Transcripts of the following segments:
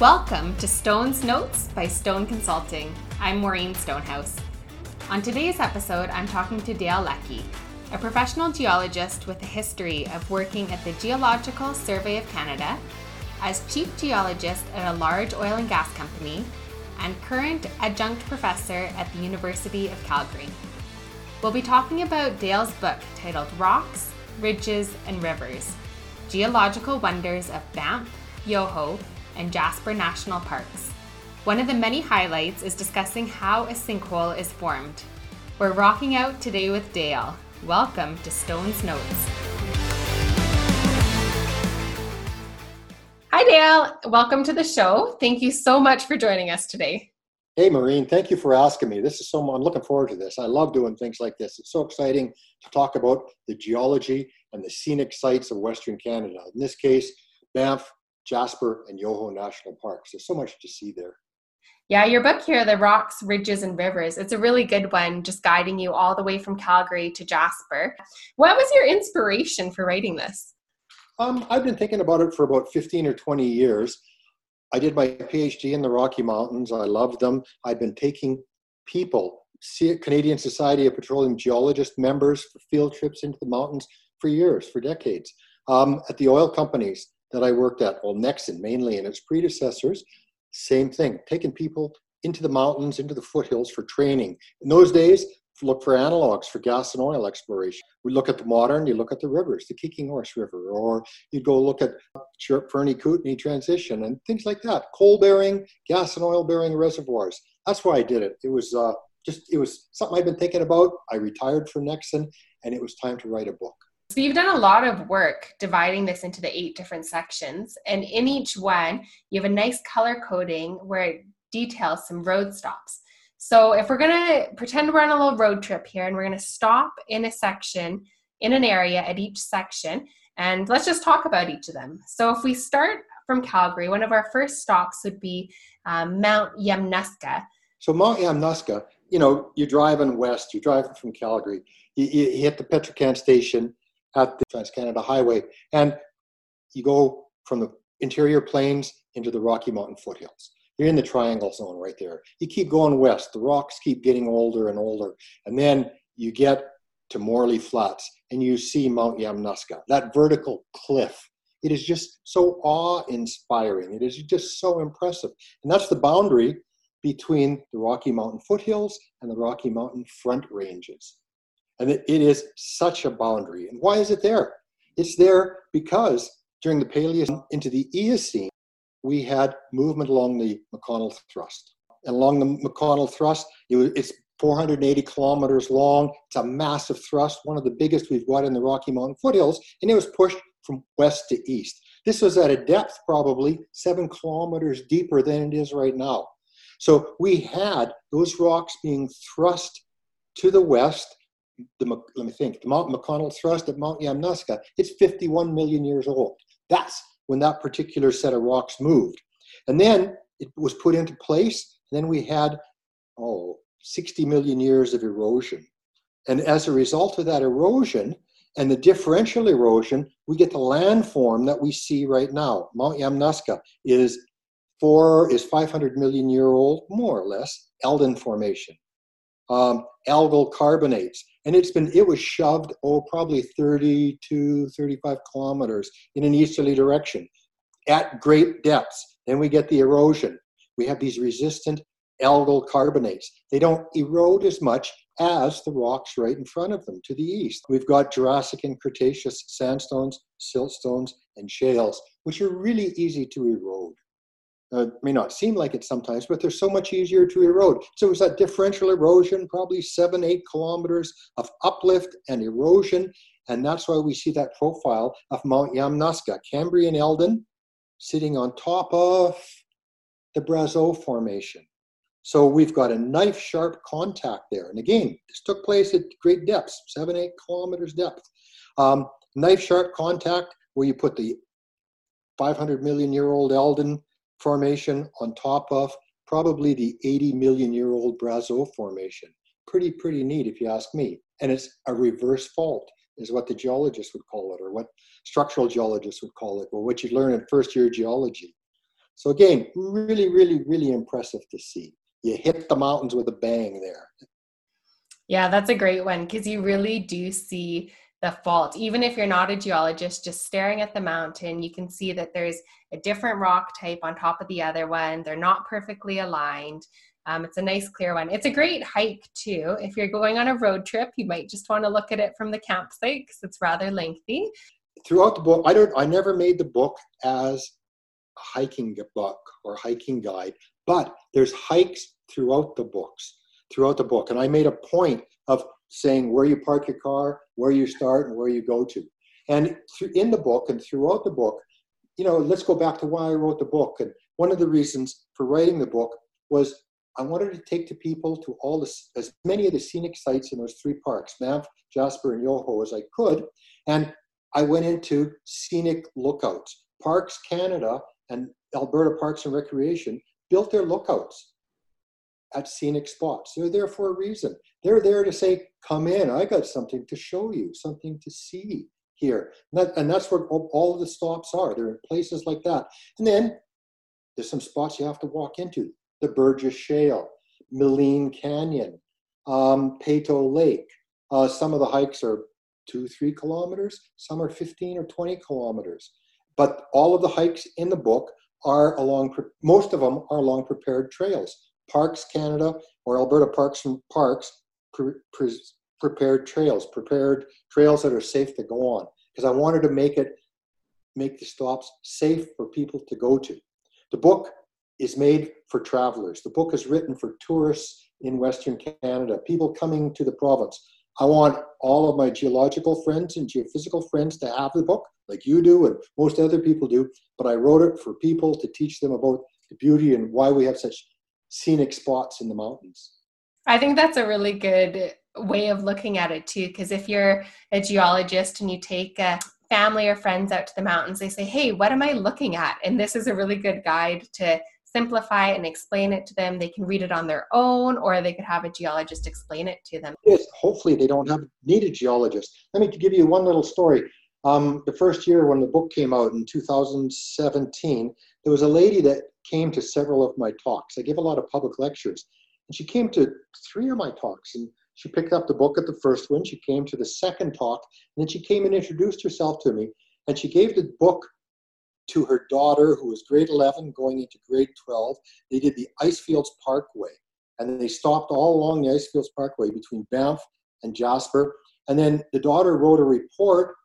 Welcome to Stone's Notes by Stone Consulting. I'm Maureen Stonehouse. On today's episode, I'm talking to Dale Leckie, a professional geologist with a history of working at the Geological Survey of Canada, as chief geologist at a large oil and gas company, and current adjunct professor at the University of Calgary. We'll be talking about Dale's book titled Rocks, Ridges, and Rivers Geological Wonders of Banff, Yoho, and Jasper National Parks. One of the many highlights is discussing how a sinkhole is formed. We're rocking out today with Dale. Welcome to Stone's Notes. Hi, Dale. Welcome to the show. Thank you so much for joining us today. Hey, Maureen, thank you for asking me. This is so, I'm looking forward to this. I love doing things like this. It's so exciting to talk about the geology and the scenic sites of Western Canada. In this case, Banff, Jasper, and Yoho National Parks. There's so much to see there. Yeah, your book here, The Rocks, Ridges, and Rivers, it's a really good one, just guiding you all the way from Calgary to Jasper. What was your inspiration for writing this? Um, I've been thinking about it for about 15 or 20 years. I did my PhD in the Rocky Mountains. I loved them. I've been taking people, Canadian Society of Petroleum Geologists members for field trips into the mountains for years, for decades. Um, at the oil companies that I worked at, well, Nexen mainly and its predecessors, same thing, taking people into the mountains, into the foothills for training. In those days, look for analogs for gas and oil exploration. We look at the modern, you look at the rivers, the Kicking Horse River, or you go look at Fernie Kootenay transition and things like that. Coal bearing, gas and oil bearing reservoirs. That's why I did it. It was uh, just, it was something I've been thinking about. I retired from Nexen and it was time to write a book. So you've done a lot of work dividing this into the eight different sections, and in each one, you have a nice color coding where it details some road stops. So if we're gonna pretend we're on a little road trip here, and we're gonna stop in a section, in an area at each section, and let's just talk about each of them. So if we start from Calgary, one of our first stops would be um, Mount Yamnuska. So Mount Yamnuska, you know, you're driving west, you're driving from Calgary, you, you hit the Petrocan station, at the Trans Canada Highway, and you go from the interior plains into the Rocky Mountain foothills. You're in the triangle zone right there. You keep going west, the rocks keep getting older and older, and then you get to Morley Flats and you see Mount Yamnuska, that vertical cliff. It is just so awe inspiring. It is just so impressive. And that's the boundary between the Rocky Mountain foothills and the Rocky Mountain front ranges. And it is such a boundary. And why is it there? It's there because during the Paleocene into the Eocene, we had movement along the McConnell Thrust. And along the McConnell Thrust, it's 480 kilometers long. It's a massive thrust, one of the biggest we've got in the Rocky Mountain foothills, and it was pushed from west to east. This was at a depth probably seven kilometers deeper than it is right now. So we had those rocks being thrust to the west the let me think the Mount McConnell thrust at Mount Yamnuska, it's 51 million years old. That's when that particular set of rocks moved, and then it was put into place. And then we had oh 60 million years of erosion, and as a result of that erosion and the differential erosion, we get the landform that we see right now. Mount Yamnuska is four is 500 million year old, more or less, Eldon Formation. Um, algal carbonates and it's been it was shoved oh probably 30 to 35 kilometers in an easterly direction at great depths. Then we get the erosion. We have these resistant algal carbonates. They don't erode as much as the rocks right in front of them to the east. We've got jurassic and cretaceous sandstones siltstones and shales which are really easy to erode uh, may not seem like it sometimes, but they're so much easier to erode. So it was that differential erosion, probably seven, eight kilometers of uplift and erosion. And that's why we see that profile of Mount Yamnuska, Cambrian Eldon, sitting on top of the Brazeau Formation. So we've got a knife sharp contact there. And again, this took place at great depths, seven, eight kilometers depth. Um, knife sharp contact where you put the 500 million year old Eldon formation on top of probably the 80 million year old Brazeau formation. Pretty, pretty neat if you ask me. And it's a reverse fault, is what the geologists would call it, or what structural geologists would call it, or what you learn in first year geology. So again, really, really, really impressive to see. You hit the mountains with a bang there. Yeah, that's a great one because you really do see the fault. Even if you're not a geologist, just staring at the mountain, you can see that there's a different rock type on top of the other one. They're not perfectly aligned. Um, it's a nice clear one. It's a great hike too. If you're going on a road trip, you might just want to look at it from the campsite because it's rather lengthy. Throughout the book, I don't. I never made the book as a hiking book or hiking guide, but there's hikes throughout the books, throughout the book, and I made a point of saying where you park your car, where you start, and where you go to. And in the book and throughout the book, you know, let's go back to why I wrote the book. And one of the reasons for writing the book was I wanted to take to people to all the, as many of the scenic sites in those three parks, Banff, Jasper, and Yoho, as I could. And I went into scenic lookouts. Parks Canada and Alberta Parks and Recreation built their lookouts at scenic spots. They're there for a reason. They're there to say, come in, I got something to show you, something to see here. And, that, and that's where all of the stops are. They're in places like that. And then there's some spots you have to walk into. The Burgess Shale, Maligne Canyon, um, Lake. Uh, some of the hikes are two, three kilometers. Some are 15 or 20 kilometers. But all of the hikes in the book are along, most of them are along prepared trails. Parks Canada or Alberta Parks and Parks pre- pre- prepared trails, prepared trails that are safe to go on. Because I wanted to make it make the stops safe for people to go to. The book is made for travelers. The book is written for tourists in Western Canada, people coming to the province. I want all of my geological friends and geophysical friends to have the book, like you do and most other people do, but I wrote it for people to teach them about the beauty and why we have such scenic spots in the mountains. I think that's a really good way of looking at it too, because if you're a geologist and you take a family or friends out to the mountains, they say, Hey, what am I looking at? And this is a really good guide to simplify and explain it to them. They can read it on their own, or they could have a geologist explain it to them. Yes, hopefully they don't have need a geologist. Let me give you one little story. Um, the first year when the book came out in 2017, there was a lady that came to several of my talks. I give a lot of public lectures, and she came to three of my talks. And she picked up the book at the first one. She came to the second talk, and then she came and introduced herself to me. And she gave the book to her daughter, who was grade 11 going into grade 12. They did the Icefields Parkway, and they stopped all along the Icefields Parkway between Banff and Jasper. And then the daughter wrote a report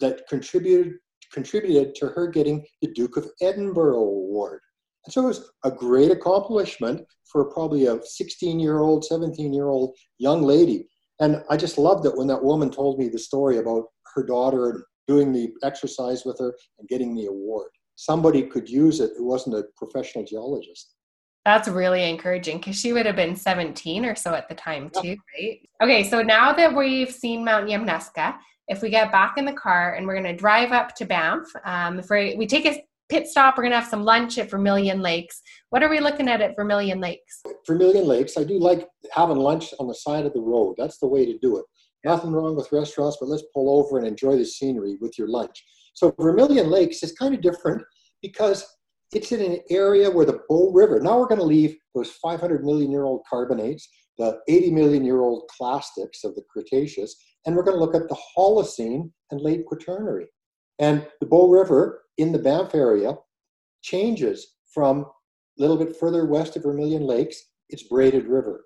that contributed contributed to her getting the Duke of Edinburgh Award. And so it was a great accomplishment for probably a 16 year old, 17 year old young lady. And I just loved it when that woman told me the story about her daughter doing the exercise with her and getting the award. Somebody could use it who wasn't a professional geologist. That's really encouraging because she would have been 17 or so at the time, too, right? Okay, so now that we've seen Mount Yamnuska, if we get back in the car and we're going to drive up to Banff, um, if we take a pit stop. We're going to have some lunch at Vermilion Lakes. What are we looking at at Vermilion Lakes? Vermilion Lakes, I do like having lunch on the side of the road. That's the way to do it. Nothing wrong with restaurants, but let's pull over and enjoy the scenery with your lunch. So Vermilion Lakes is kind of different because it's in an area where the Bow River, now we're going to leave those 500 million year old carbonates, the 80 million year old clastics of the Cretaceous, and we're going to look at the Holocene and late Quaternary. And the Bow River in the Banff area changes from a little bit further west of Vermilion Lakes, it's Braided River.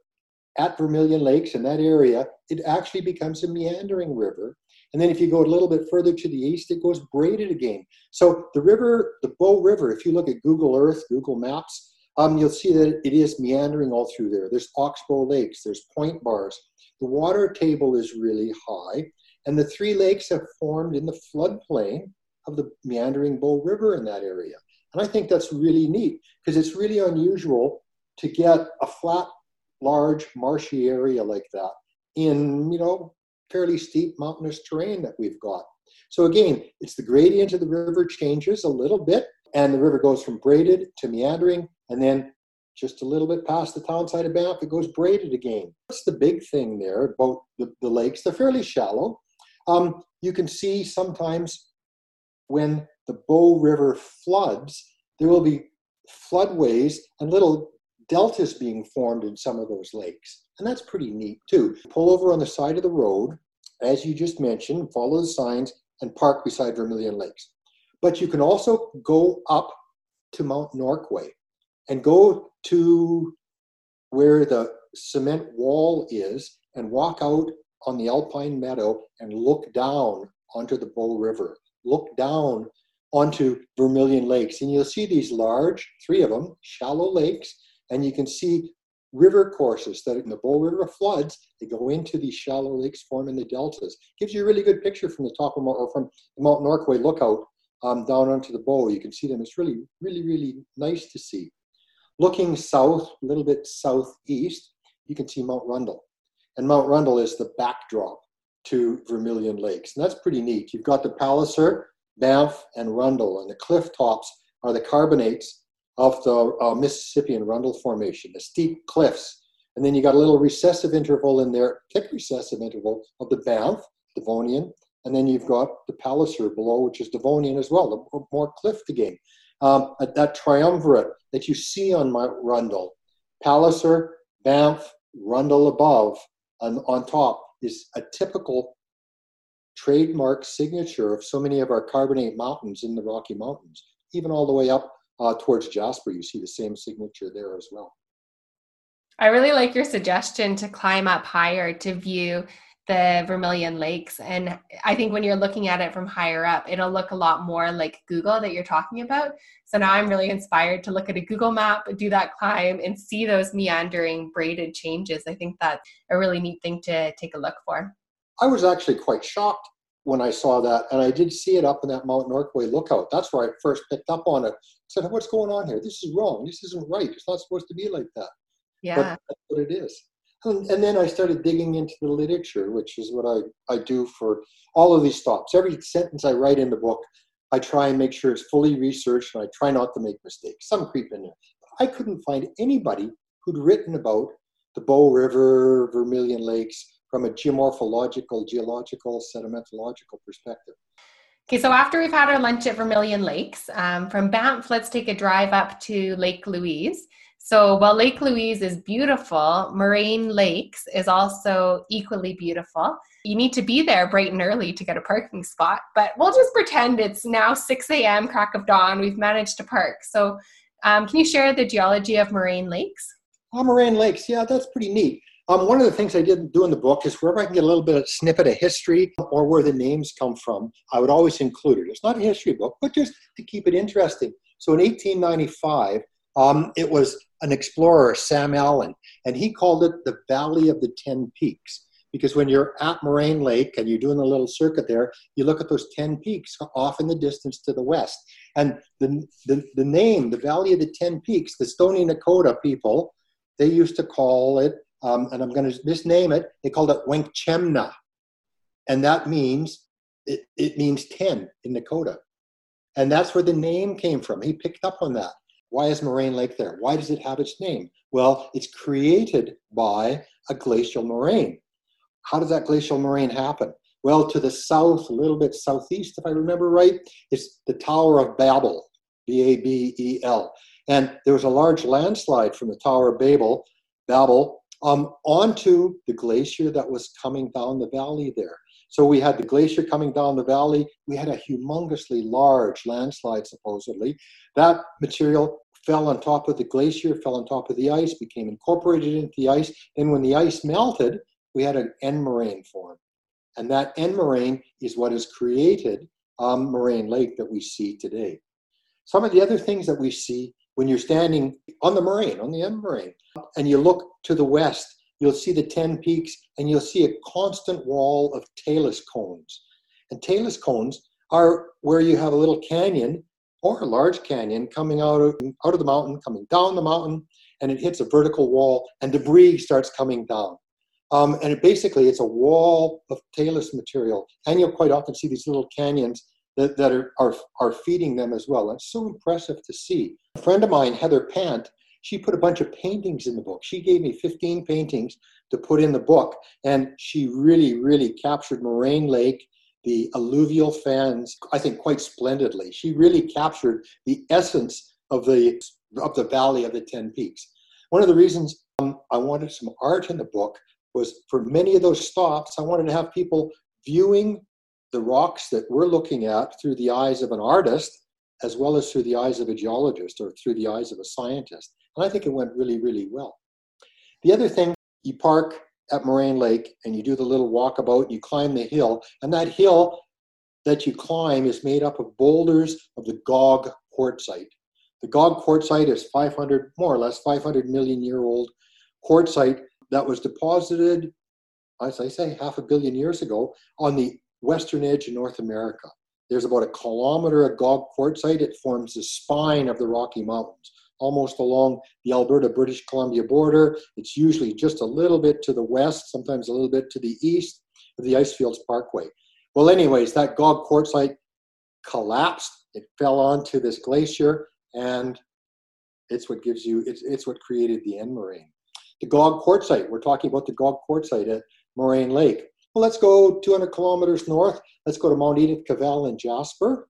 At Vermilion Lakes in that area, it actually becomes a meandering river. And then if you go a little bit further to the east, it goes braided again. So the river, the Bow River, if you look at Google Earth, Google Maps, um, you'll see that it is meandering all through there. There's oxbow lakes, there's point bars. The water table is really high, and the three lakes have formed in the floodplain of the meandering Bow River in that area. And I think that's really neat because it's really unusual to get a flat, large, marshy area like that in, you know, fairly steep mountainous terrain that we've got. So again, it's the gradient of the river changes a little bit, and the river goes from braided to meandering, and then just a little bit past the town side of Banff, it goes braided again. What's the big thing there about the, the lakes? They're fairly shallow. Um, you can see sometimes when the Bow River floods, there will be floodways and little deltas being formed in some of those lakes. And that's pretty neat too. Pull over on the side of the road, as you just mentioned, follow the signs, and park beside Vermilion Lakes. But you can also go up to Mount Norquay and go to where the cement wall is and walk out on the alpine meadow and look down onto the Bow River. Look down onto Vermilion Lakes, and you'll see these large, three of them, shallow lakes, and you can see river courses that in the Bow River floods, they go into these shallow lakes forming the deltas. Gives you a really good picture from the top of Mount, or from Mount Norquay lookout um, down onto the Bow. You can see them. It's really, really, really nice to see. Looking south, a little bit southeast, you can see Mount Rundle. And Mount Rundle is the backdrop to Vermilion Lakes. And that's pretty neat. You've got the Palliser, Banff, and Rundle, and the cliff tops are the carbonates of the uh, Mississippian Rundle Formation, the steep cliffs. And then you got a little recessive interval in there, thick recessive interval of the Banff, Devonian, and then you've got the Palliser below, which is Devonian as well, the more cliff to gain. Um, that triumvirate that you see on Mount Rundle, Palliser, Banff, Rundle above, and on top is a typical trademark signature of so many of our carbonate mountains in the Rocky Mountains, even all the way up uh, towards Jasper. You see the same signature there as well. I really like your suggestion to climb up higher to view the Vermilion Lakes. And I think when you're looking at it from higher up, it'll look a lot more like Google that you're talking about. So now I'm really inspired to look at a Google map, do that climb, and see those meandering braided changes. I think that's a really neat thing to take a look for. I was actually quite shocked when I saw that, and I did see it up in that Mount Norquay lookout. That's where I first picked up on it. I said, "What's going on here? This is wrong. This isn't right. It's not supposed to be like that." Yeah, but that's what it is. And, and then I started digging into the literature, which is what I, I do for all of these thoughts. Every sentence I write in the book, I try and make sure it's fully researched, and I try not to make mistakes. Some creep in there. I couldn't find anybody who'd written about the Bow River, Vermilion Lakes, from a geomorphological, geological, sedimentological perspective. Okay, so after we've had our lunch at Vermilion Lakes, um, from Banff, let's take a drive up to Lake Louise. So while Lake Louise is beautiful, Moraine Lakes is also equally beautiful. You need to be there bright and early to get a parking spot, but we'll just pretend it's now 6 a.m., crack of dawn, we've managed to park. So um, can you share the geology of Moraine Lakes? Oh, Moraine Lakes, yeah, that's pretty neat. Um, one of the things I did do in the book is wherever I can get a little bit of snippet of history or where the names come from, I would always include it. It's not a history book, but just to keep it interesting. So in 1895, um, it was an explorer, Sam Allen, and he called it the Valley of the Ten Peaks. Because when you're at Moraine Lake and you're doing a little circuit there, you look at those 10 peaks off in the distance to the west. And the, the, the name, the Valley of the Ten Peaks, the Stoney Nakoda people, they used to call it um, and I'm going to misname it. They called it Wenkchemna, and that means it, it means ten in Nakota, and that's where the name came from. He picked up on that. Why is Moraine Lake there? Why does it have its name? Well, it's created by a glacial moraine. How does that glacial moraine happen? Well, to the south, a little bit southeast, if I remember right, is the Tower of Babel, B A B E L. And there was a large landslide from the Tower of Babel, Babel um, onto the glacier that was coming down the valley there. So we had the glacier coming down the valley. We had a humongously large landslide, supposedly. That material fell on top of the glacier, fell on top of the ice, became incorporated into the ice. And when the ice melted, we had an end moraine form. And that end moraine is what has created um, Moraine Lake that we see today. Some of the other things that we see when you're standing on the moraine, on the end moraine, and you look to the west, you'll see the 10 peaks and you'll see a constant wall of talus cones. And talus cones are where you have a little canyon or a large canyon coming out of, out of the mountain, coming down the mountain, and it hits a vertical wall and debris starts coming down. Um, and it basically, it's a wall of talus material. And you'll quite often see these little canyons that, that are, are, are feeding them as well. It's so impressive to see. A friend of mine, Heather Pant, she put a bunch of paintings in the book. She gave me 15 paintings to put in the book, and she really, really captured Moraine Lake, the alluvial fans, I think quite splendidly. She really captured the essence of the of the Valley of the Ten Peaks. One of the reasons um, I wanted some art in the book was for many of those stops, I wanted to have people viewing the rocks that we're looking at through the eyes of an artist as well as through the eyes of a geologist or through the eyes of a scientist. And I think it went really, really well. The other thing, you park at Moraine Lake and you do the little walkabout, you climb the hill, and that hill that you climb is made up of boulders of the Gog quartzite. The Gog quartzite is 500, more or less, 500 million year old quartzite that was deposited, as I say, half a billion years ago on the western edge of North America. There's about a kilometer of Gog quartzite. It forms the spine of the Rocky Mountains, almost along the Alberta British Columbia border. It's usually just a little bit to the west, sometimes a little bit to the east of the Icefields Parkway. Well, anyways, that Gog quartzite collapsed. It fell onto this glacier, and it's what gives you, it's, it's what created the end moraine. The Gog quartzite, we're talking about the Gog quartzite at Moraine Lake. Well, let's go 200 kilometers north. Let's go to Mount Edith Cavell in Jasper.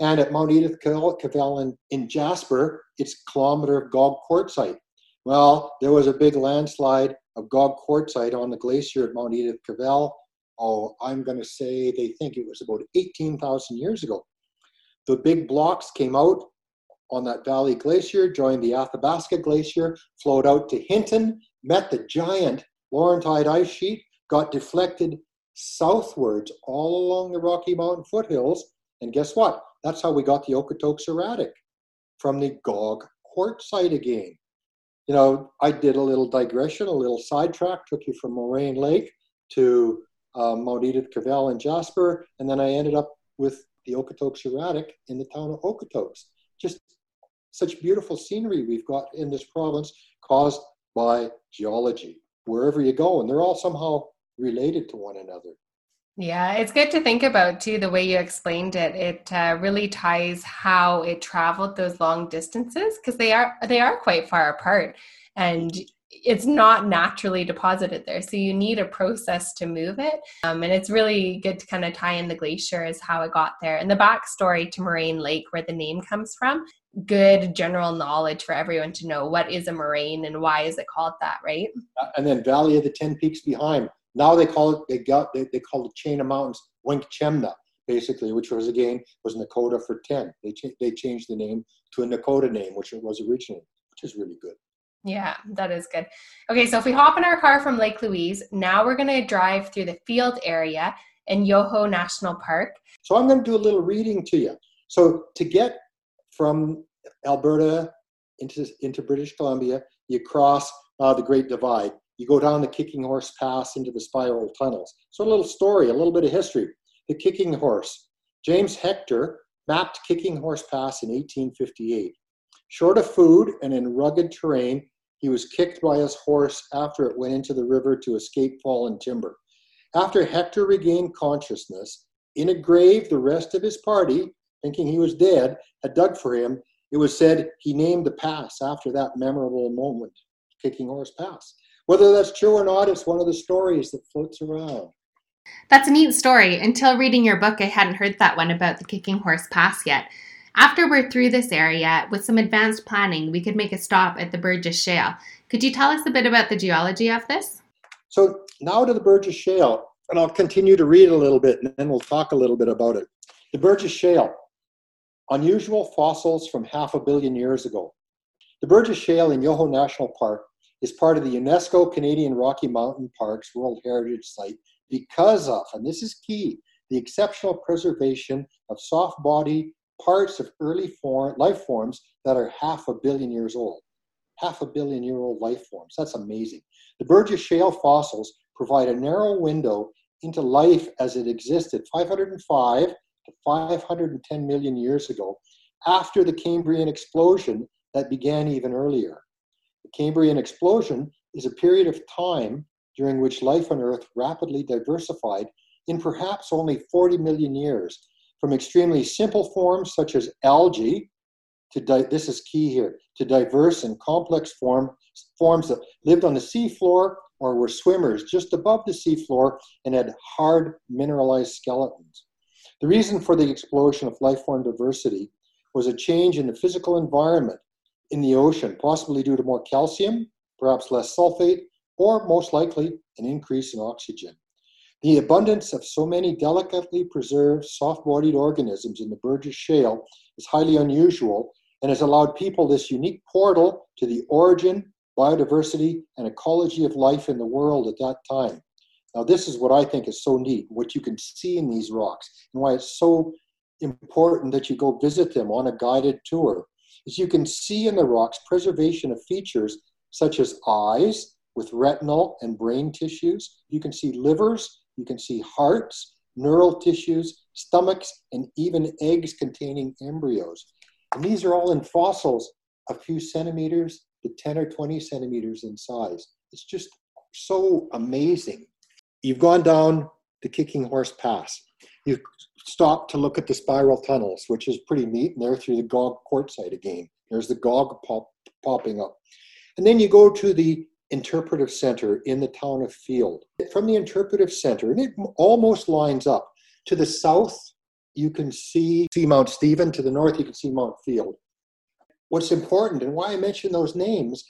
And at Mount Edith Cavell in, in Jasper, it's kilometer of Gog quartzite. Well, there was a big landslide of Gog quartzite on the glacier at Mount Edith Cavell. Oh, I'm going to say they think it was about 18,000 years ago. The big blocks came out on that valley glacier, joined the Athabasca Glacier, flowed out to Hinton, met the giant Laurentide ice sheet, got deflected southwards all along the Rocky Mountain foothills. And guess what? That's how we got the Okotoks erratic from the Gog quartzite again. You know, I did a little digression, a little sidetrack, took you from Moraine Lake to uh, Mount Edith Cavell and Jasper, and then I ended up with the Okotoks erratic in the town of Okotoks. Just such beautiful scenery we've got in this province caused by geology, wherever you go, and they're all somehow related to one another. Yeah, it's good to think about too the way you explained it. It uh, really ties how it traveled those long distances because they are they are quite far apart, and it's not naturally deposited there. So you need a process to move it, um, and it's really good to kind of tie in the glacier as how it got there and the backstory to Moraine Lake, where the name comes from. Good general knowledge for everyone to know what is a moraine and why is it called that, right? And then Valley of the Ten Peaks behind now they call it they got they, they call the chain of mountains Wenkchemna, basically, which was again was Nakota for ten. They cha- they changed the name to a Nakota name, which it was originally, which is really good. Yeah, that is good. Okay, so if we hop in our car from Lake Louise, now we're going to drive through the field area in Yoho National Park. So I'm going to do a little reading to you. So to get from Alberta into into British Columbia, you cross uh, the Great Divide. You go down the Kicking Horse Pass into the spiral tunnels. So a little story, a little bit of history. The Kicking Horse. James Hector mapped Kicking Horse Pass in 1858. Short of food and in rugged terrain, he was kicked by his horse after it went into the river to escape fallen timber. After Hector regained consciousness, in a grave the rest of his party, thinking he was dead, had dug for him, it was said he named the pass after that memorable moment, Kicking Horse Pass. Whether that's true or not, it's one of the stories that floats around. That's a neat story. Until reading your book, I hadn't heard that one about the Kicking Horse Pass yet. After we're through this area, with some advanced planning, we could make a stop at the Burgess Shale. Could you tell us a bit about the geology of this? So, now to the Burgess Shale, and I'll continue to read a little bit and then we'll talk a little bit about it. The Burgess Shale, unusual fossils from half a billion years ago. The Burgess Shale in Yoho National Park is part of the UNESCO Canadian Rocky Mountain Parks World Heritage Site because of, and this is key, the exceptional preservation of soft body parts of early form, life forms that are half a billion years old. Half a billion year old life forms. That's amazing. The Burgess Shale fossils provide a narrow window into life as it existed 505 to 510 million years ago after the Cambrian explosion that began even earlier. The Cambrian explosion is a period of time during which life on Earth rapidly diversified in perhaps only 40 million years, from extremely simple forms such as algae to di- this is key here to diverse and complex form, forms that lived on the seafloor or were swimmers just above the seafloor and had hard mineralized skeletons. The reason for the explosion of life form diversity was a change in the physical environment in the ocean, possibly due to more calcium, perhaps less sulfate, or most likely an increase in oxygen. The abundance of so many delicately preserved soft bodied organisms in the Burgess Shale is highly unusual and has allowed people this unique portal to the origin, biodiversity, and ecology of life in the world at that time. Now, this is what I think is so neat, what you can see in these rocks, and why it's so important that you go visit them on a guided tour. Is you can see in the rocks preservation of features such as eyes with retinal and brain tissues. You can see livers, you can see hearts, neural tissues, stomachs, and even eggs containing embryos. And these are all in fossils a few centimeters to 10 or 20 centimeters in size. It's just so amazing. You've gone down the Kicking Horse Pass. You stop to look at the spiral tunnels, which is pretty neat, and they're through the Gog quartzite again. There's the Gog pop, popping up. And then you go to the interpretive center in the town of Field. From the interpretive center, and it almost lines up. To the south, you can see, see Mount Stephen. To the north, you can see Mount Field. What's important and why I mention those names,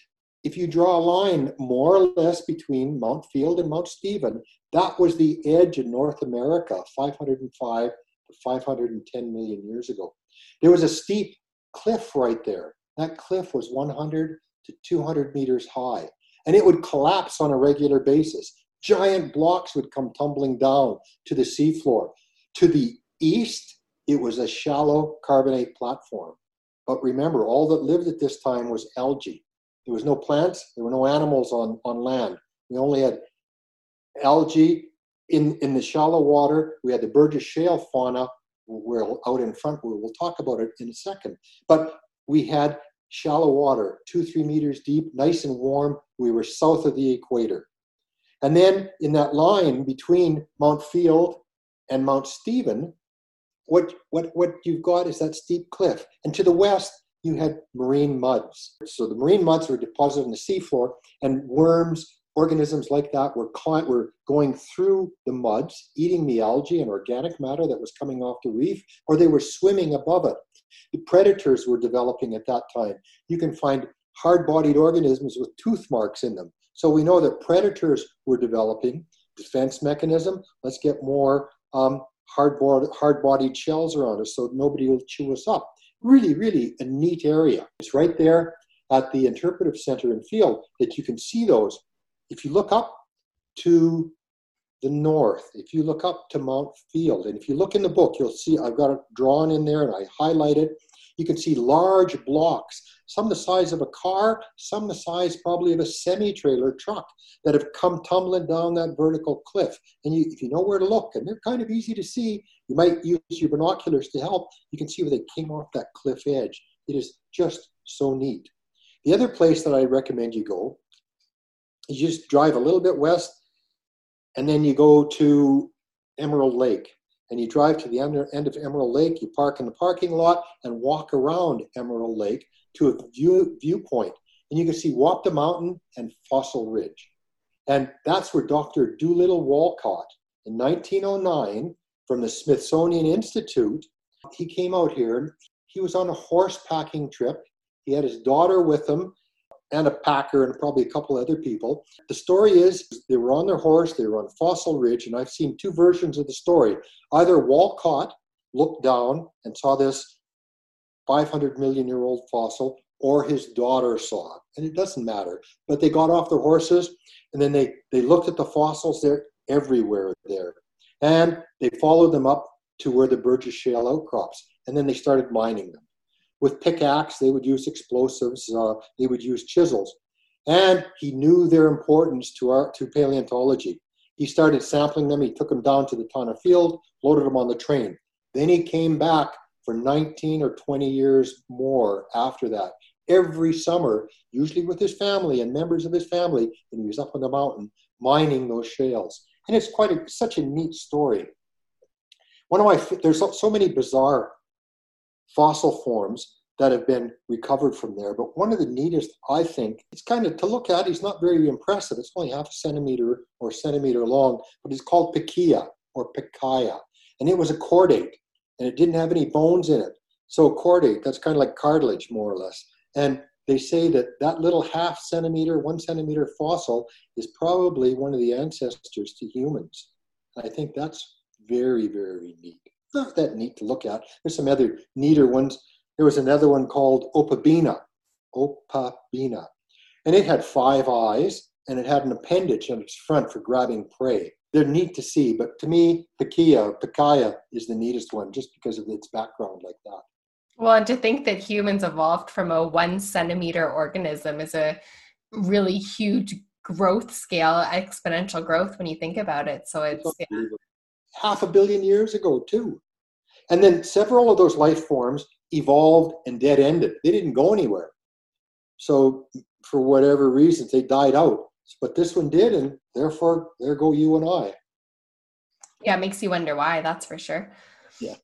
if you draw a line more or less between Mount Field and Mount Stephen, that was the edge in North America 505 to 510 million years ago. There was a steep cliff right there. That cliff was 100 to 200 meters high, and it would collapse on a regular basis. Giant blocks would come tumbling down to the seafloor. To the east, it was a shallow carbonate platform. But remember, all that lived at this time was algae. There was no plants, there were no animals on, on land. We only had algae in, in the shallow water. We had the Burgess Shale fauna We're out in front we'll talk about it in a second. But we had shallow water, two, three meters deep, nice and warm. We were south of the equator. And then in that line between Mount Field and Mount Stephen, what, what, what you've got is that steep cliff. And to the west, you had marine muds. So the marine muds were deposited on the seafloor, and worms, organisms like that were, were going through the muds, eating the algae and organic matter that was coming off the reef, or they were swimming above it. The predators were developing at that time. You can find hard bodied organisms with tooth marks in them. So we know that predators were developing defense mechanism. Let's get more um, hard-bodied shells around us so nobody will chew us up. Really, really a neat area. It's right there at the interpretive center and field that you can see those. If you look up to the north, if you look up to Mount Field, and if you look in the book, you'll see I've got it drawn in there and I highlight it. You can see large blocks some the size of a car, some the size probably of a semi-trailer truck that have come tumbling down that vertical cliff. And you, if you know where to look, and they're kind of easy to see, you might use your binoculars to help. You can see where they came off that cliff edge. It is just so neat. The other place that I recommend you go you just drive a little bit west, and then you go to Emerald Lake and you drive to the end of Emerald Lake, you park in the parking lot and walk around Emerald Lake to a view, viewpoint, and you can see Wapta Mountain and Fossil Ridge. And that's where Dr. Doolittle Walcott in 1909 from the Smithsonian Institute, he came out here. He was on a horse packing trip. He had his daughter with him and a packer and probably a couple other people. The story is they were on their horse, they were on Fossil Ridge, and I've seen two versions of the story. Either Walcott looked down and saw this 500 million year old fossil or his daughter saw it. And it doesn't matter. But they got off their horses and then they, they looked at the fossils. They're everywhere there. And they followed them up to where the Burgess Shale outcrops. And then they started mining them. With pickaxe, they would use explosives, uh, they would use chisels. And he knew their importance to, our, to paleontology. He started sampling them. He took them down to the town of Field, loaded them on the train. Then he came back for 19 or 20 years more after that. Every summer, usually with his family and members of his family, and he was up on the mountain mining those shales. And it's quite a, such a neat story. One of my there's so, so many bizarre fossil forms that have been recovered from there. But one of the neatest, I think, it's kind of to look at. He's not very impressive. It's only half a centimeter or centimeter long, but it's called Pikaia or Pikaia, and it was a chordate and it didn't have any bones in it. So a chordate, that's kind of like cartilage more or less. And they say that that little half centimeter, one centimeter fossil is probably one of the ancestors to humans. I think that's very, very neat. Not that neat to look at. There's some other neater ones. There was another one called Opabinia, Opabinia, and it had five eyes and it had an appendage on its front for grabbing prey. They're neat to see, but to me, Pakia, Pakaya is the neatest one just because of its background like that. Well, and to think that humans evolved from a one centimeter organism is a really huge growth scale, exponential growth when you think about it. So it's yeah. Half a billion years ago, too. And then several of those life forms evolved and dead ended. They didn't go anywhere. So, for whatever reasons, they died out. But this one did, and therefore, there go you and I. Yeah, it makes you wonder why, that's for sure. Yeah.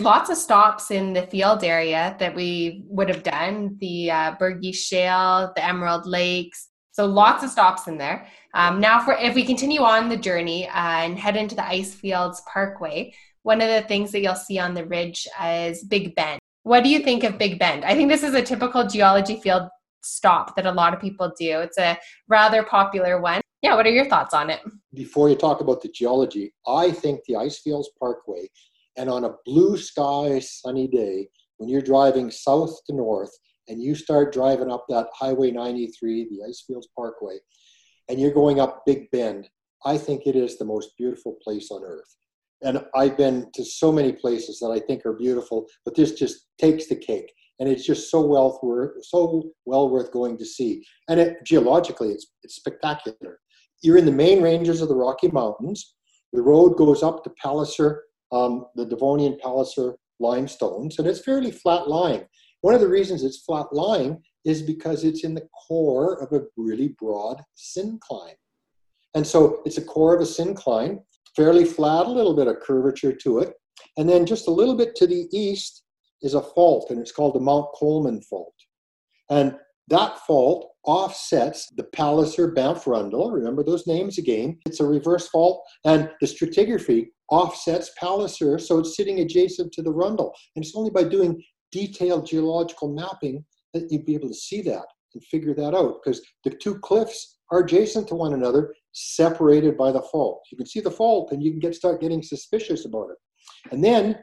Lots of stops in the field area that we would have done the uh, Burgess Shale, the Emerald Lakes. So lots of stops in there. Um, now, for if we continue on the journey uh, and head into the Icefields Parkway, one of the things that you'll see on the ridge is Big Bend. What do you think of Big Bend? I think this is a typical geology field stop that a lot of people do. It's a rather popular one. Yeah, what are your thoughts on it? Before you talk about the geology, I think the Icefields Parkway, and on a blue sky, sunny day, when you're driving south to north and you start driving up that Highway 93, the Icefields Parkway, and you're going up Big Bend, I think it is the most beautiful place on earth. And I've been to so many places that I think are beautiful, but this just takes the cake and it's just so well worth so well worth going to see. And it, geologically, it's it's spectacular. You're in the main ranges of the Rocky Mountains. The road goes up to Palliser, um, the Devonian Palliser limestones, and it's fairly flat lying. One of the reasons it's flat lying is because it's in the core of a really broad syncline. And so it's a core of a syncline, fairly flat, a little bit of curvature to it. And then just a little bit to the east, is a fault, and it's called the Mount Coleman fault. And that fault offsets the Palliser Banff Rundle. Remember those names again. It's a reverse fault, and the stratigraphy offsets Palliser, so it's sitting adjacent to the Rundle. And it's only by doing detailed geological mapping that you'd be able to see that and figure that out because the two cliffs are adjacent to one another, separated by the fault. You can see the fault and you can get start getting suspicious about it. And then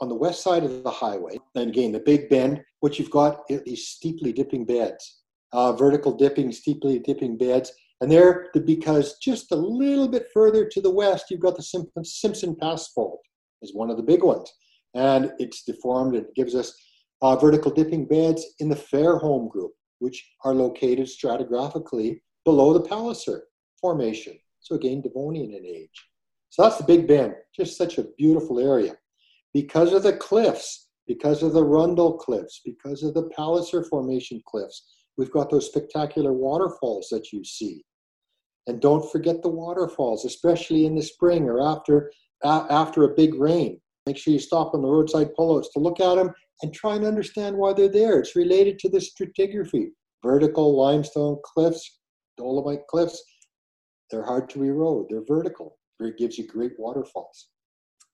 on the west side of the highway, and again, the Big Bend, what you've got these steeply dipping beds, uh, vertical dipping, steeply dipping beds. And there, because just a little bit further to the west, you've got the Simpson Pass Fault, is one of the big ones. And it's deformed, it gives us uh, vertical dipping beds in the Fairholme group, which are located stratigraphically below the Palliser Formation. So again, Devonian in age. So that's the Big Bend, just such a beautiful area because of the cliffs, because of the Rundle cliffs, because of the Palliser Formation cliffs, we've got those spectacular waterfalls that you see. And don't forget the waterfalls, especially in the spring or after, uh, after a big rain. Make sure you stop on the roadside pullouts to look at them and try and understand why they're there. It's related to the stratigraphy. Vertical limestone cliffs, dolomite cliffs, they're hard to erode. They're vertical. It gives you great waterfalls.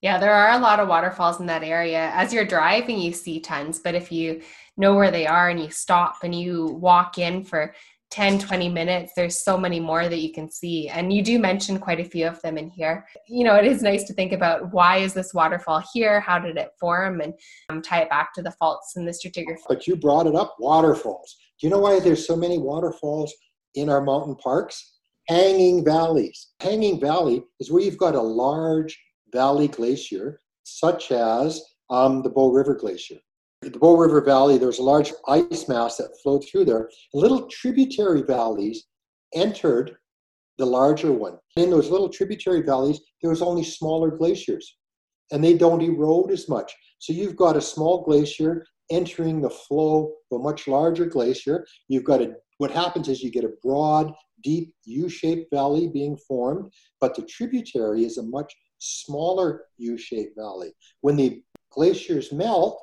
Yeah, there are a lot of waterfalls in that area. As you're driving, you see tons, but if you know where they are and you stop and you walk in for 10, 20 minutes, there's so many more that you can see. And you do mention quite a few of them in here. You know, it is nice to think about why is this waterfall here? How did it form? And um, tie it back to the faults in the stratigraphy. But you brought it up waterfalls. Do you know why there's so many waterfalls in our mountain parks? Hanging valleys. Hanging Valley is where you've got a large valley glacier, such as um, the Bow River Glacier. The Bow River Valley, there's a large ice mass that flowed through there. Little tributary valleys entered the larger one. In those little tributary valleys, there was only smaller glaciers, and they don't erode as much. So you've got a small glacier entering the flow of a much larger glacier. You've got a what happens is you get a broad, deep U-shaped valley being formed, but the tributary is a much smaller U-shaped valley. When the glaciers melt,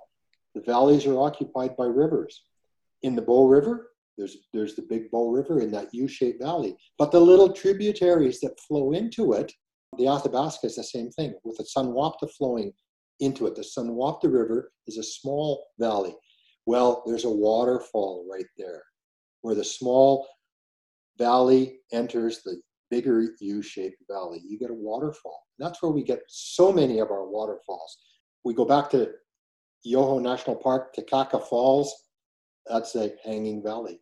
the valleys are occupied by rivers. In the Bow River, there's, there's the big Bow River in that U-shaped valley. But the little tributaries that flow into it, the Athabasca is the same thing, with the Sunwapta flowing into it. The Sunwapta River is a small valley. Well, there's a waterfall right there where the small valley enters the bigger U-shaped valley. You get a waterfall. That's where we get so many of our waterfalls. We go back to Yoho National Park, Takakkaw Falls. That's a hanging valley.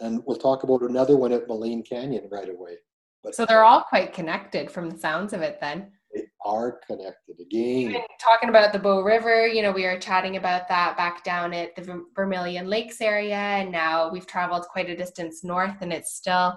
And we'll talk about another one at Maligne Canyon right away. But so they're all quite connected from the sounds of it then. They are connected again. Even talking about the Bow River, you know, we were chatting about that back down at the Vermilion Lakes area, and now we've traveled quite a distance north, and it's still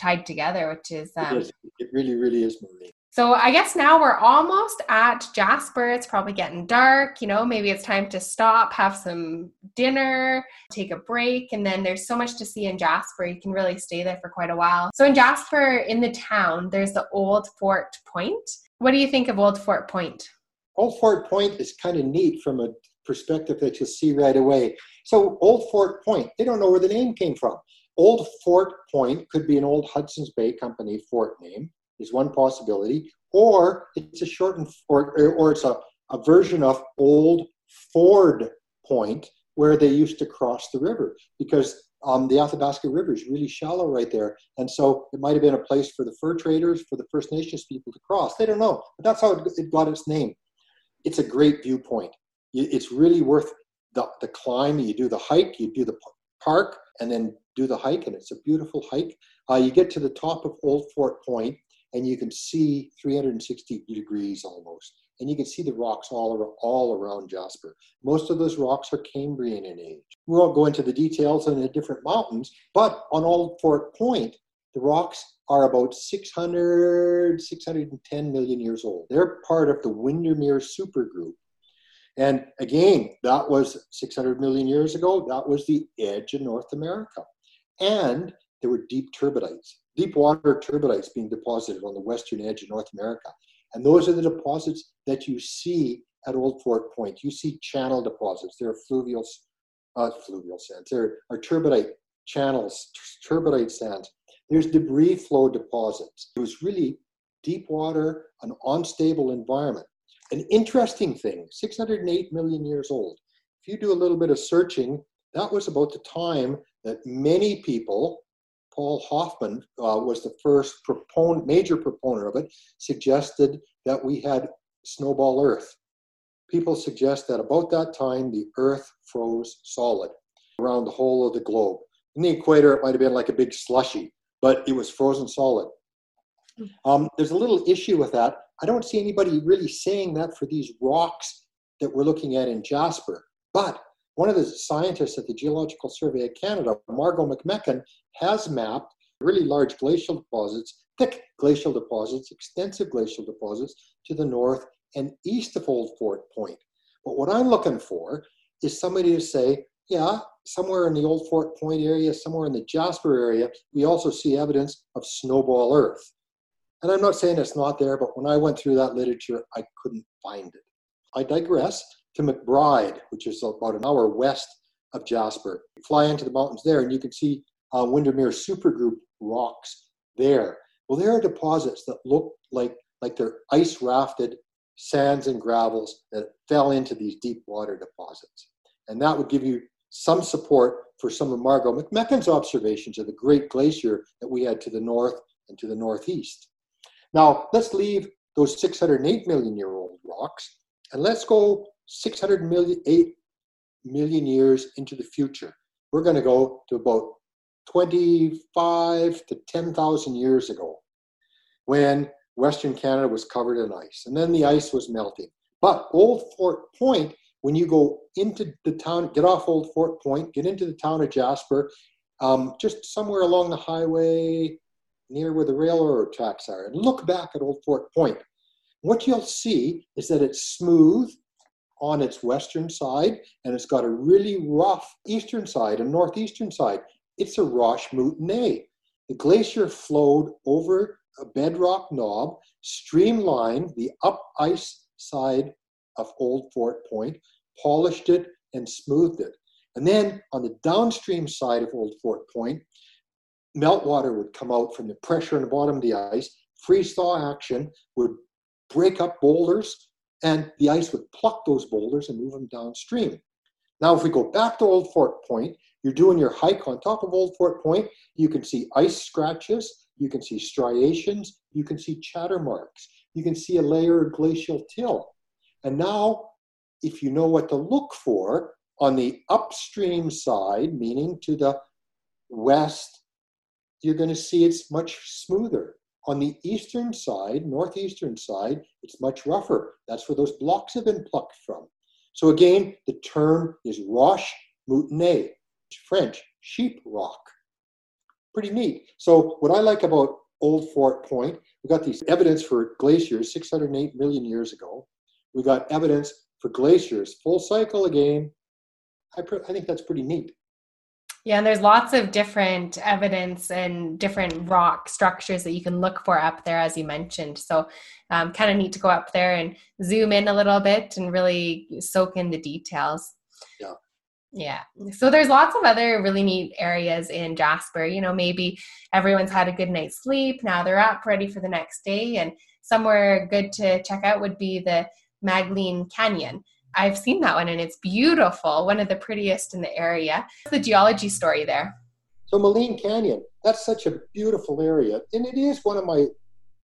tied together, which is um, it, is. it really, really is, Marie. So I guess now we're almost at Jasper. It's probably getting dark. You know, maybe it's time to stop, have some dinner, take a break. And then there's so much to see in Jasper. You can really stay there for quite a while. So in Jasper, in the town, there's the Old Fort Point. What do you think of Old Fort Point? Old Fort Point is kind of neat from a perspective that you'll see right away. So Old Fort Point, they don't know where the name came from. Old Fort Point could be an old Hudson's Bay Company fort name is one possibility, or it's a shortened or, or it's a, a version of Old Ford Point where they used to cross the river because um, the Athabasca River is really shallow right there. And so it might have been a place for the fur traders, for the First Nations people to cross. They don't know, but that's how it, got its name. It's a great viewpoint. It's really worth the, the climb. You do the hike, you do the park, and then do the hike, and it's a beautiful hike. Uh, you get to the top of Old Fort Point, and you can see 360 degrees almost. And you can see the rocks all, around, all around Jasper. Most of those rocks are Cambrian in age. We won't go into the details on the different mountains, but on Old Fort Point, the rocks are about 600, 610 million years old. They're part of the Windermere supergroup. And again, that was 600 million years ago. That was the edge of North America. And there were deep turbidites deep water turbidites being deposited on the western edge of North America. And those are the deposits that you see at Old Fort Point. You see channel deposits. There are fluvial, uh, fluvial sands. There are turbidite channels, turbidite sands. There's debris flow deposits. It was really deep water, an unstable environment. An interesting thing 608 million years old. If you do a little bit of searching, that was about the time that many people Paul Hoffman uh, was the first proponent, major proponent of it, suggested that we had snowball Earth. People suggest that about that time the Earth froze solid around the whole of the globe. In the equator, it might have been like a big slushy, but it was frozen solid. Hmm. Um, there's a little issue with that. I don't see anybody really saying that for these rocks that we're looking at in Jasper. But one of the scientists at the Geological Survey of Canada, Margot McMechan, has mapped really large glacial deposits, thick glacial deposits, extensive glacial deposits to the north and east of Old Fort Point. But what I'm looking for is somebody to say, yeah, somewhere in the Old Fort Point area, somewhere in the Jasper area, we also see evidence of snowball Earth. And I'm not saying it's not there, but when I went through that literature, I couldn't find it. I digress to McBride, which is about an hour west of Jasper. You fly into the mountains there, and you can see uh, Windermere supergroup rocks there. Well, there are deposits that look like like they're ice rafted sands and gravels that fell into these deep water deposits, and that would give you some support for some of Margot McMechan's observations of the Great Glacier that we had to the north and to the northeast. Now, let's leave those 608 million year old rocks and let's go 600 million, 8 million years into the future. We're going to go to about 25 to 10,000 years ago when Western Canada was covered in ice. And then the ice was melting. But Old Fort Point, when you go into the town, get off Old Fort Point, get into the town of Jasper, um, just somewhere along the highway near where the railroad tracks are, and look back at Old Fort Point. What you'll see is that it's smooth on its western side, and it's got a really rough eastern side and northeastern side. It's a roche moutonné. The glacier flowed over a bedrock knob, streamlined the up ice side of Old Fort Point, polished it, and smoothed it. And then on the downstream side of Old Fort Point, meltwater would come out from the pressure in the bottom of the ice. Freeze thaw action would break up boulders and the ice would pluck those boulders and move them downstream. Now, if we go back to Old Fort Point, you're doing your hike on top of Old Fort Point, you can see ice scratches, you can see striations, you can see chatter marks, you can see a layer of glacial till. And now, if you know what to look for, on the upstream side, meaning to the west, you're going to see it's much smoother. On the eastern side, northeastern side, it's much rougher. That's where those blocks have been plucked from. So again, the term is roche moutonnées, French, sheep rock. Pretty neat. So what I like about Old Fort Point, we got these evidence for glaciers 608 million years ago. We got evidence for glaciers, full cycle again. I, I think that's pretty neat. Yeah, and there's lots of different evidence and different rock structures that you can look for up there, as you mentioned. So, um, kind of need to go up there and zoom in a little bit and really soak in the details. Yeah. Yeah. So there's lots of other really neat areas in Jasper. You know, maybe everyone's had a good night's sleep. Now they're up ready for the next day. And somewhere good to check out would be the Maligne Canyon. I've seen that one and it's beautiful, one of the prettiest in the area. What's the geology story there? So Maligne Canyon, that's such a beautiful area. And it is one of my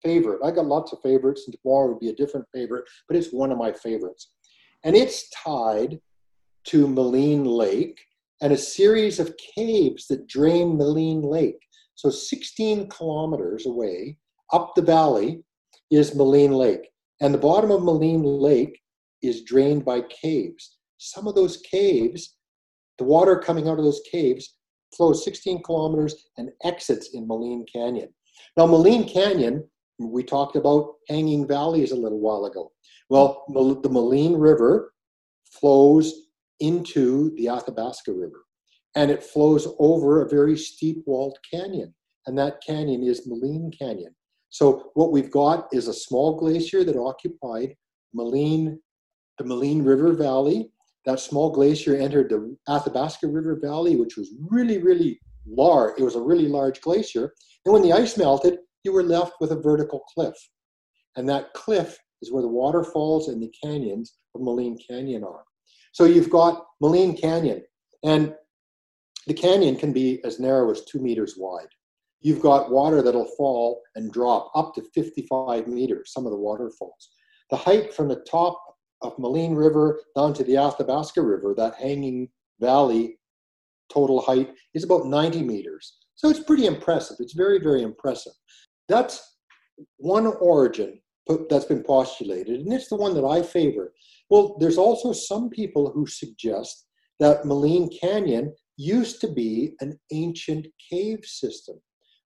favorite. I got lots of favorites, and tomorrow would be a different favorite, but it's one of my favorites. And it's tied to Maligne Lake and a series of caves that drain Maligne Lake. So 16 kilometers away up the valley is Maligne Lake. And the bottom of Maligne Lake is drained by caves. Some of those caves, the water coming out of those caves flows 16 kilometers and exits in Maligne Canyon. Now, Maligne Canyon, we talked about hanging valleys a little while ago. Well, the Maligne River flows into the Athabasca River, and it flows over a very steep walled canyon, and that canyon is Maligne Canyon. So, what we've got is a small glacier that occupied Maligne the Maligne River Valley. That small glacier entered the Athabasca River Valley, which was really, really large. It was a really large glacier. And when the ice melted, you were left with a vertical cliff. And that cliff is where the waterfalls and the canyons of Maligne Canyon are. So you've got Maligne Canyon, and the canyon can be as narrow as two meters wide. You've got water that'll fall and drop up to 55 meters, some of the waterfalls. The height from the top of Maligne River down to the Athabasca River, that hanging valley total height is about 90 meters. So it's pretty impressive. It's very, very impressive. That's one origin that's been postulated, and it's the one that I favor. Well, there's also some people who suggest that Maligne Canyon used to be an ancient cave system.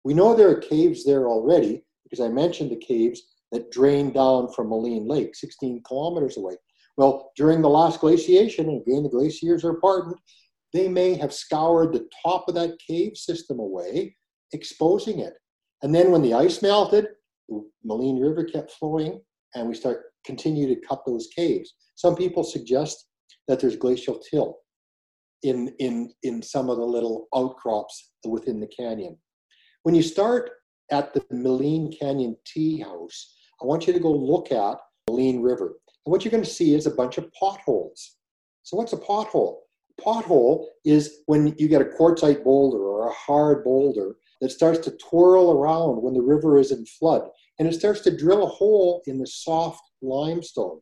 We know there are caves there already because I mentioned the caves that drain down from Maligne Lake, 16 kilometers away. Well, during the last glaciation, and again, the glaciers are pardoned, they may have scoured the top of that cave system away, exposing it. And then when the ice melted, the Maligne River kept flowing, and we start continue to cut those caves. Some people suggest that there's glacial till in, in, in some of the little outcrops within the canyon. When you start at the Maligne Canyon Tea House, I want you to go look at Maligne River. And what you're going to see is a bunch of potholes. So what's a pothole? A pothole is when you get a quartzite boulder or a hard boulder that starts to twirl around when the river is in flood. And it starts to drill a hole in the soft limestone.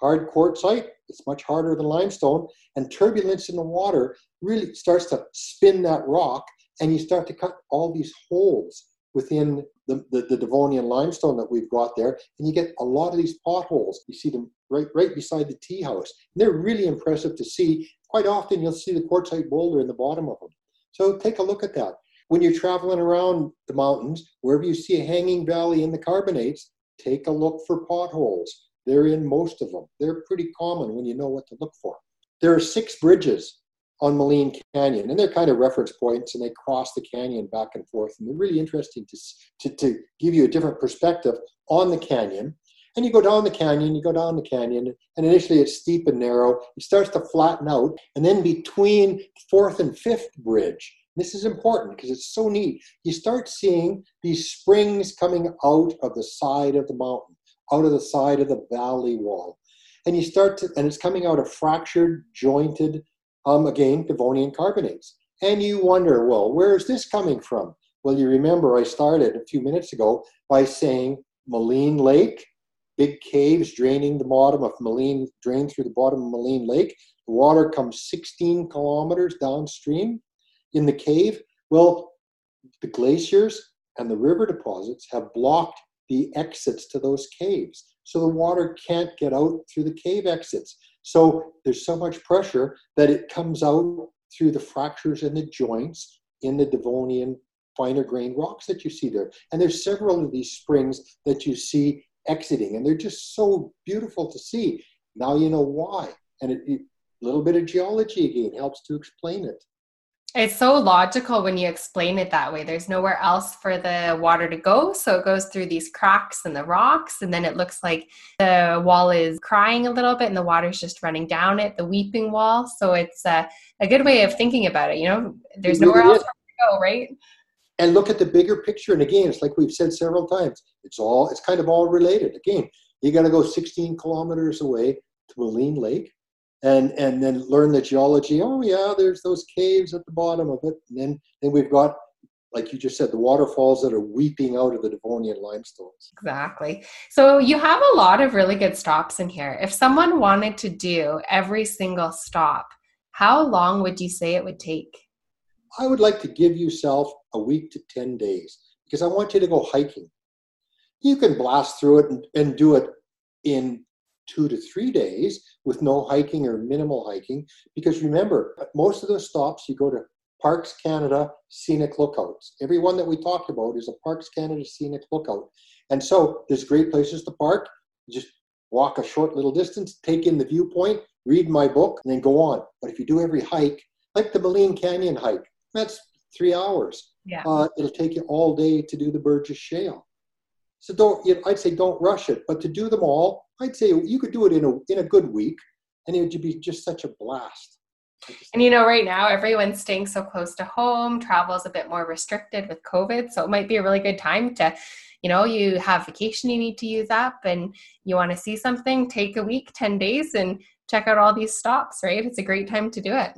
Hard quartzite, it's much harder than limestone, and turbulence in the water really starts to spin that rock, and you start to cut all these holes within the, the, the, Devonian limestone that we've got there, and you get a lot of these potholes. You see them right, right beside the tea house. And they're really impressive to see. Quite often, you'll see the quartzite boulder in the bottom of them. So take a look at that. When you're traveling around the mountains, wherever you see a hanging valley in the carbonates, take a look for potholes. They're in most of them. They're pretty common when you know what to look for. There are six bridges on Maligne Canyon, and they're kind of reference points, and they cross the canyon back and forth, and they're really interesting to, to, to give you a different perspective on the canyon. And you go down the canyon, you go down the canyon, and initially it's steep and narrow. It starts to flatten out, and then between fourth and fifth bridge, this is important because it's so neat. You start seeing these springs coming out of the side of the mountain, out of the side of the valley wall. And you start to, and it's coming out of fractured, jointed um, again, Devonian carbonates. And you wonder, well, where is this coming from? Well, you remember I started a few minutes ago by saying Maligne Lake, big caves draining the bottom of Maligne, drain through the bottom of Maligne Lake. The water comes 16 kilometers downstream in the cave. Well, the glaciers and the river deposits have blocked the exits to those caves. So the water can't get out through the cave exits. So there's so much pressure that it comes out through the fractures and the joints in the Devonian finer grained rocks that you see there. And there's several of these springs that you see exiting, and they're just so beautiful to see. Now you know why. And a little bit of geology again helps to explain it. It's so logical when you explain it that way. There's nowhere else for the water to go. So it goes through these cracks in the rocks, and then it looks like the wall is crying a little bit and the water's just running down it, the weeping wall. So it's a, a good way of thinking about it. You know, there's nowhere else to go, right? And look at the bigger picture. And again, it's like we've said several times, it's all, it's kind of all related. Again, you got to go 16 kilometers away to Maligne Lake and and then learn the geology. Oh yeah, there's those caves at the bottom of it, and then then we've got like you just said, the waterfalls that are weeping out of the Devonian limestones. Exactly. So you have a lot of really good stops in here. If someone wanted to do every single stop, how long would you say it would take? I would like to give yourself a week to 10 days because I want you to go hiking. You can blast through it and, and do it in two to three days with no hiking or minimal hiking. Because remember, most of those stops you go to Parks Canada scenic lookouts. Every one that we talked about is a Parks Canada scenic lookout. And so there's great places to park. Just walk a short little distance, take in the viewpoint, read my book, and then go on. But if you do every hike, like the Maligne Canyon hike, that's three hours. Yeah. Uh, it'll take you all day to do the Burgess Shale. So don't, you know, I'd say don't rush it, but to do them all, I'd say you could do it in a in a good week, and it would be just such a blast. And you know, right now everyone's staying so close to home. Travel is a bit more restricted with COVID, so it might be a really good time to, you know, you have vacation you need to use up, and you want to see something. Take a week, ten days, and check out all these stops. Right, it's a great time to do it.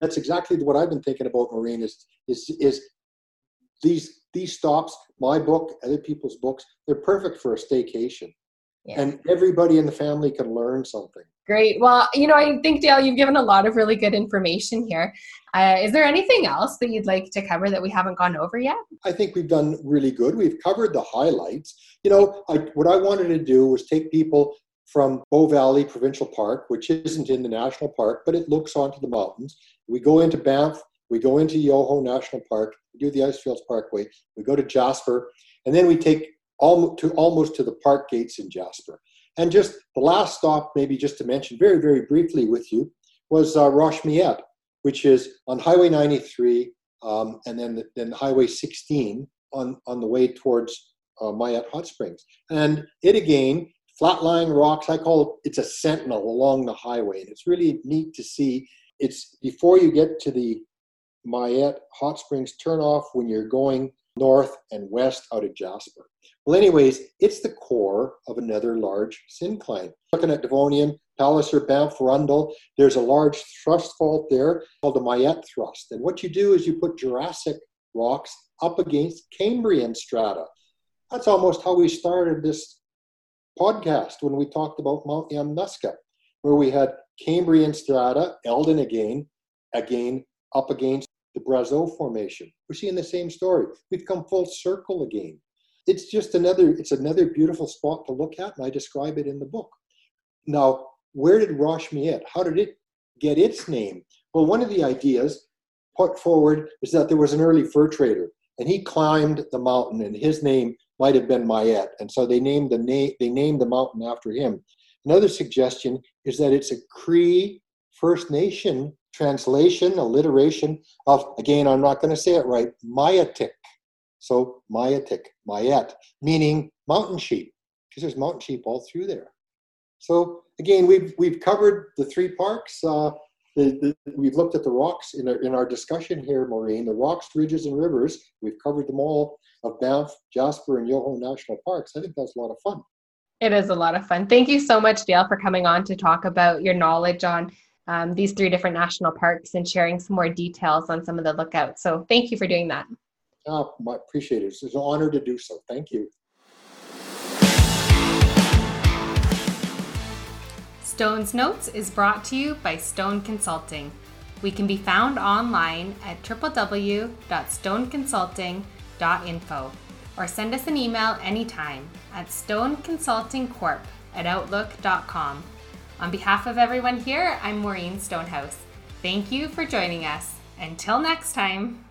That's exactly what I've been thinking about, Maureen. Is is is these these stops? My book, other people's books, they're perfect for a staycation yeah. and everybody in the family can learn something. Great. Well, you know, I think Dale, you've given a lot of really good information here. Uh, is there anything else that you'd like to cover that we haven't gone over yet? I think we've done really good. We've covered the highlights. You know, I, what I wanted to do was take people from Bow Valley Provincial Park, which isn't in the national park, but it looks onto the mountains. We go into Banff, we go into Yoho National Park, we do the Icefields Parkway, we go to Jasper, and then we take almost to almost to the park gates in Jasper. And just the last stop, maybe just to mention very, very briefly with you, was uh, Miette, which is on Highway 93 um, and then, then Highway 16 on, on the way towards uh, Hot Springs. And it again, flat lying rocks, I call it, it's a sentinel along the highway. And it's really neat to see. It's before you get to the Miette Hot Springs turnoff when you're going north and west out of Jasper. Well, anyways, it's the core of another large syncline. Looking at Devonian, Palliser, Banff, Rundle, there's a large thrust fault there called the Miette thrust. And what you do is you put Jurassic rocks up against Cambrian strata. That's almost how we started this podcast when we talked about Mount Yamnuska, where we had Cambrian strata, Eldon again, again up against the Brazeau Formation. We're seeing the same story. We've come full circle again. It's just another, it's another beautiful spot to look at, and I describe it in the book. Now, where did Roche Miette, how did it get its name? Well, one of the ideas put forward is that there was an early fur trader, and he climbed the mountain, and his name might have been Miette, and so they named the name they named the mountain after him. Another suggestion is that it's a Cree First Nation translation, alliteration of, again, I'm not going to say it right, Mayatik. So Mayatik, Mayet, meaning mountain sheep, because there's mountain sheep all through there. So again, we've, we've covered the three parks. Uh, the, the, we've looked at the rocks in our, in our discussion here, Maureen, the rocks, ridges, and rivers. We've covered them all of Banff, Jasper, and Yoho National Parks. I think that's a lot of fun. It is a lot of fun. Thank you so much, Dale, for coming on to talk about your knowledge on um, these three different national parks and sharing some more details on some of the lookouts. So thank you for doing that. Oh, I appreciate it. It's an honor to do so. Thank you. Stone's Notes is brought to you by Stone Consulting. We can be found online at www.stoneconsulting.info or send us an email anytime at stoneconsultingcorp at outlook.com. On behalf of everyone here, I'm Maureen Stonehouse. Thank you for joining us. Until next time.